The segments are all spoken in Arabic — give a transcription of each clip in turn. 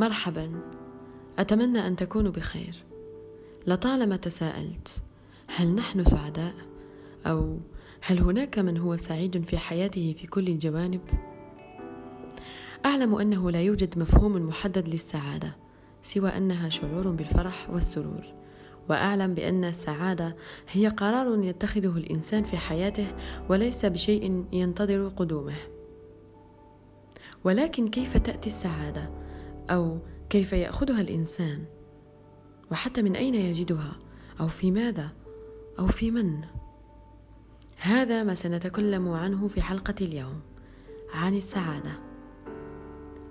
مرحبا. أتمنى أن تكونوا بخير. لطالما تساءلت هل نحن سعداء؟ أو هل هناك من هو سعيد في حياته في كل الجوانب؟ أعلم أنه لا يوجد مفهوم محدد للسعادة سوى أنها شعور بالفرح والسرور. وأعلم بأن السعادة هي قرار يتخذه الإنسان في حياته وليس بشيء ينتظر قدومه. ولكن كيف تأتي السعادة؟ أو كيف يأخذها الإنسان؟ وحتى من أين يجدها؟ أو في ماذا؟ أو في من؟ هذا ما سنتكلم عنه في حلقة اليوم عن السعادة.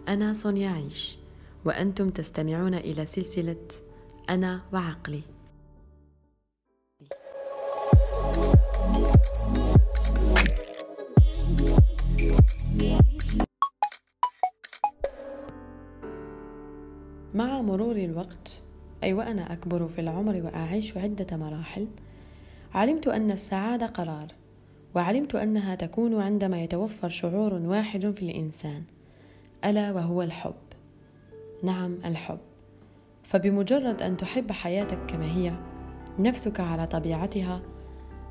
أنا صونيا عيش وأنتم تستمعون إلى سلسلة أنا وعقلي. الوقت. أي وأنا أكبر في العمر وأعيش عدة مراحل. علمت أن السعادة قرار وعلمت أنها تكون عندما يتوفر شعور واحد في الإنسان. ألا وهو الحب. نعم الحب. فبمجرد أن تحب حياتك كما هي نفسك على طبيعتها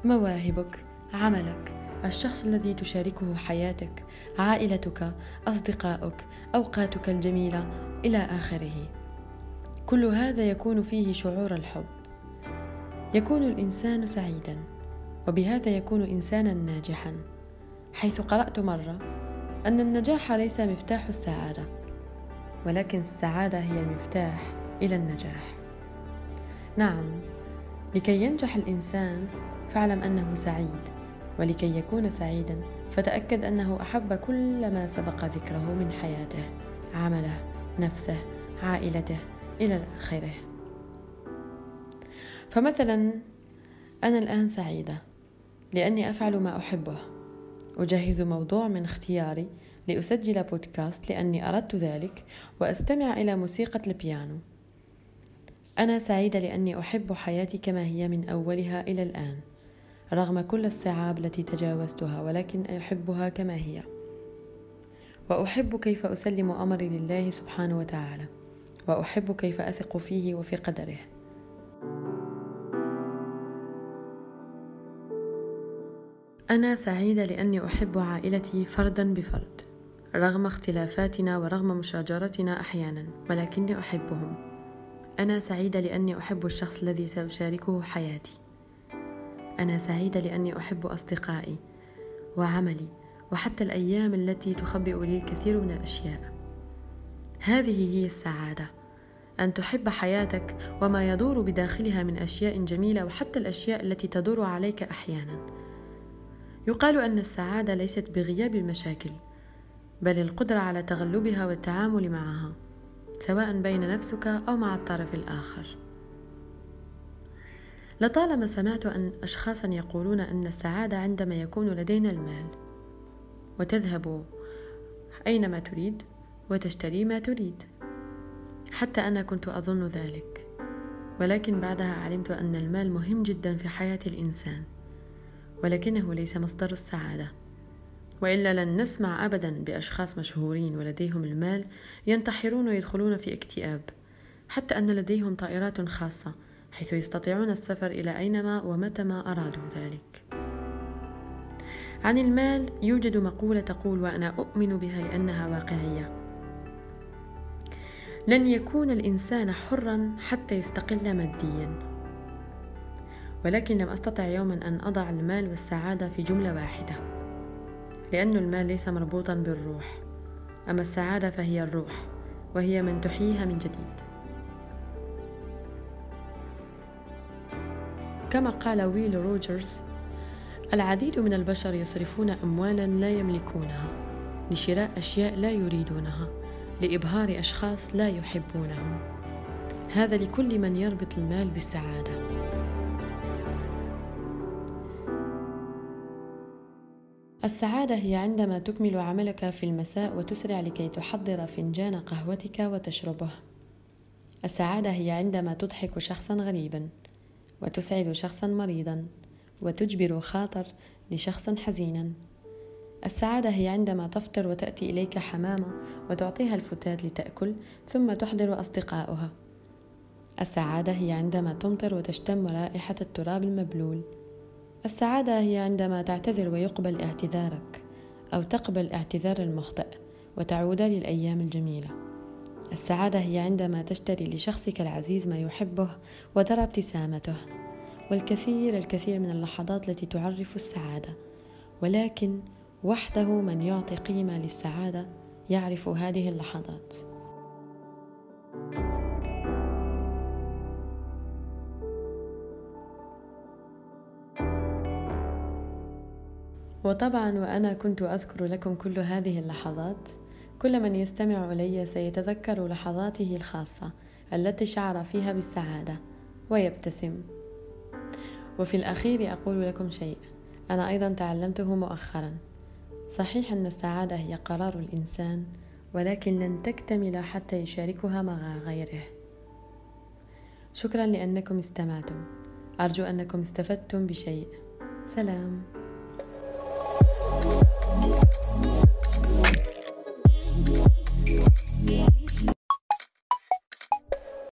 مواهبك عملك الشخص الذي تشاركه حياتك عائلتك أصدقائك أوقاتك الجميلة إلى آخره. كل هذا يكون فيه شعور الحب. يكون الإنسان سعيدا وبهذا يكون انسانا ناجحا. حيث قرأت مرة أن النجاح ليس مفتاح السعادة ولكن السعادة هي المفتاح إلى النجاح. نعم لكي ينجح الإنسان فاعلم أنه سعيد ولكي يكون سعيدا فتأكد أنه أحب كل ما سبق ذكره من حياته عمله نفسه عائلته إلى آخره. فمثلا أنا الآن سعيدة لأني أفعل ما أحبه. أجهز موضوع من اختياري لأسجل بودكاست لأني أردت ذلك وأستمع إلى موسيقى البيانو. أنا سعيدة لأني أحب حياتي كما هي من أولها إلى الآن رغم كل الصعاب التي تجاوزتها ولكن أحبها كما هي. وأحب كيف أسلم أمري لله سبحانه وتعالى. وأحب كيف أثق فيه وفي قدره. أنا سعيدة لأني أحب عائلتي فردا بفرد رغم اختلافاتنا ورغم مشاجرتنا أحيانا ولكني أحبهم. أنا سعيدة لأني أحب الشخص الذي سأشاركه حياتي. أنا سعيدة لأني أحب أصدقائي وعملي وحتى الأيام التي تخبئ لي الكثير من الأشياء. هذه هي السعادة. أن تحب حياتك وما يدور بداخلها من أشياء جميلة وحتى الأشياء التي تدور عليك أحيانا. يقال أن السعادة ليست بغياب المشاكل بل القدرة على تغلبها والتعامل معها سواء بين نفسك أو مع الطرف الآخر. لطالما سمعت أن أشخاصا يقولون أن السعادة عندما يكون لدينا المال وتذهب أينما تريد وتشتري ما تريد. حتى أنا كنت أظن ذلك. ولكن بعدها علمت أن المال مهم جدا في حياة الإنسان. ولكنه ليس مصدر السعادة. وإلا لن نسمع أبدا بأشخاص مشهورين ولديهم المال ينتحرون ويدخلون في اكتئاب. حتى أن لديهم طائرات خاصة حيث يستطيعون السفر إلى أينما ومتى أرادوا ذلك. عن المال يوجد مقولة تقول وأنا أؤمن بها لأنها واقعية. لن يكون الإنسان حرا حتى يستقل ماديا. ولكن لم أستطع يوما أن أضع المال والسعادة في جملة واحدة لأن المال ليس مربوطا بالروح. أما السعادة فهي الروح وهي من تحييها من جديد. كما قال ويل روجرز العديد من البشر يصرفون اموالا لا يملكونها لشراء أشياء لا يريدونها. لإبهار أشخاص لا يحبونهم. هذا لكل من يربط المال بالسعادة. السعادة هي عندما تكمل عملك في المساء وتسرع لكي تحضر فنجان قهوتك وتشربه. السعادة هي عندما تضحك شخصا غريبا وتسعد شخصا مريضا وتجبر خاطر لشخص حزينا. السعادة هي عندما تفطر وتأتي إليك حمامة وتعطيها الفتات لتأكل ثم تحضر أصدقاؤها. السعادة هي عندما تمطر وتشتم رائحة التراب المبلول. السعادة هي عندما تعتذر ويقبل اعتذارك أو تقبل اعتذار المخطئ وتعود للأيام الجميلة. السعادة هي عندما تشتري لشخصك العزيز ما يحبه وترى ابتسامته. والكثير الكثير من اللحظات التي تعرف السعادة. ولكن وحده من يعطي قيمة للسعادة يعرف هذه اللحظات. وطبعا وأنا كنت أذكر لكم كل هذه اللحظات. كل من يستمع إلي سيتذكر لحظاته الخاصة التي شعر فيها بالسعادة ويبتسم. وفي الأخير أقول لكم شيء أنا أيضا تعلمته مؤخرا. صحيح أن السعادة هي قرار الإنسان ولكن لن تكتمل حتى يشاركها مع غيره. شكرا لأنكم استمعتم. أرجو أنكم استفدتم بشيء. سلام. thank you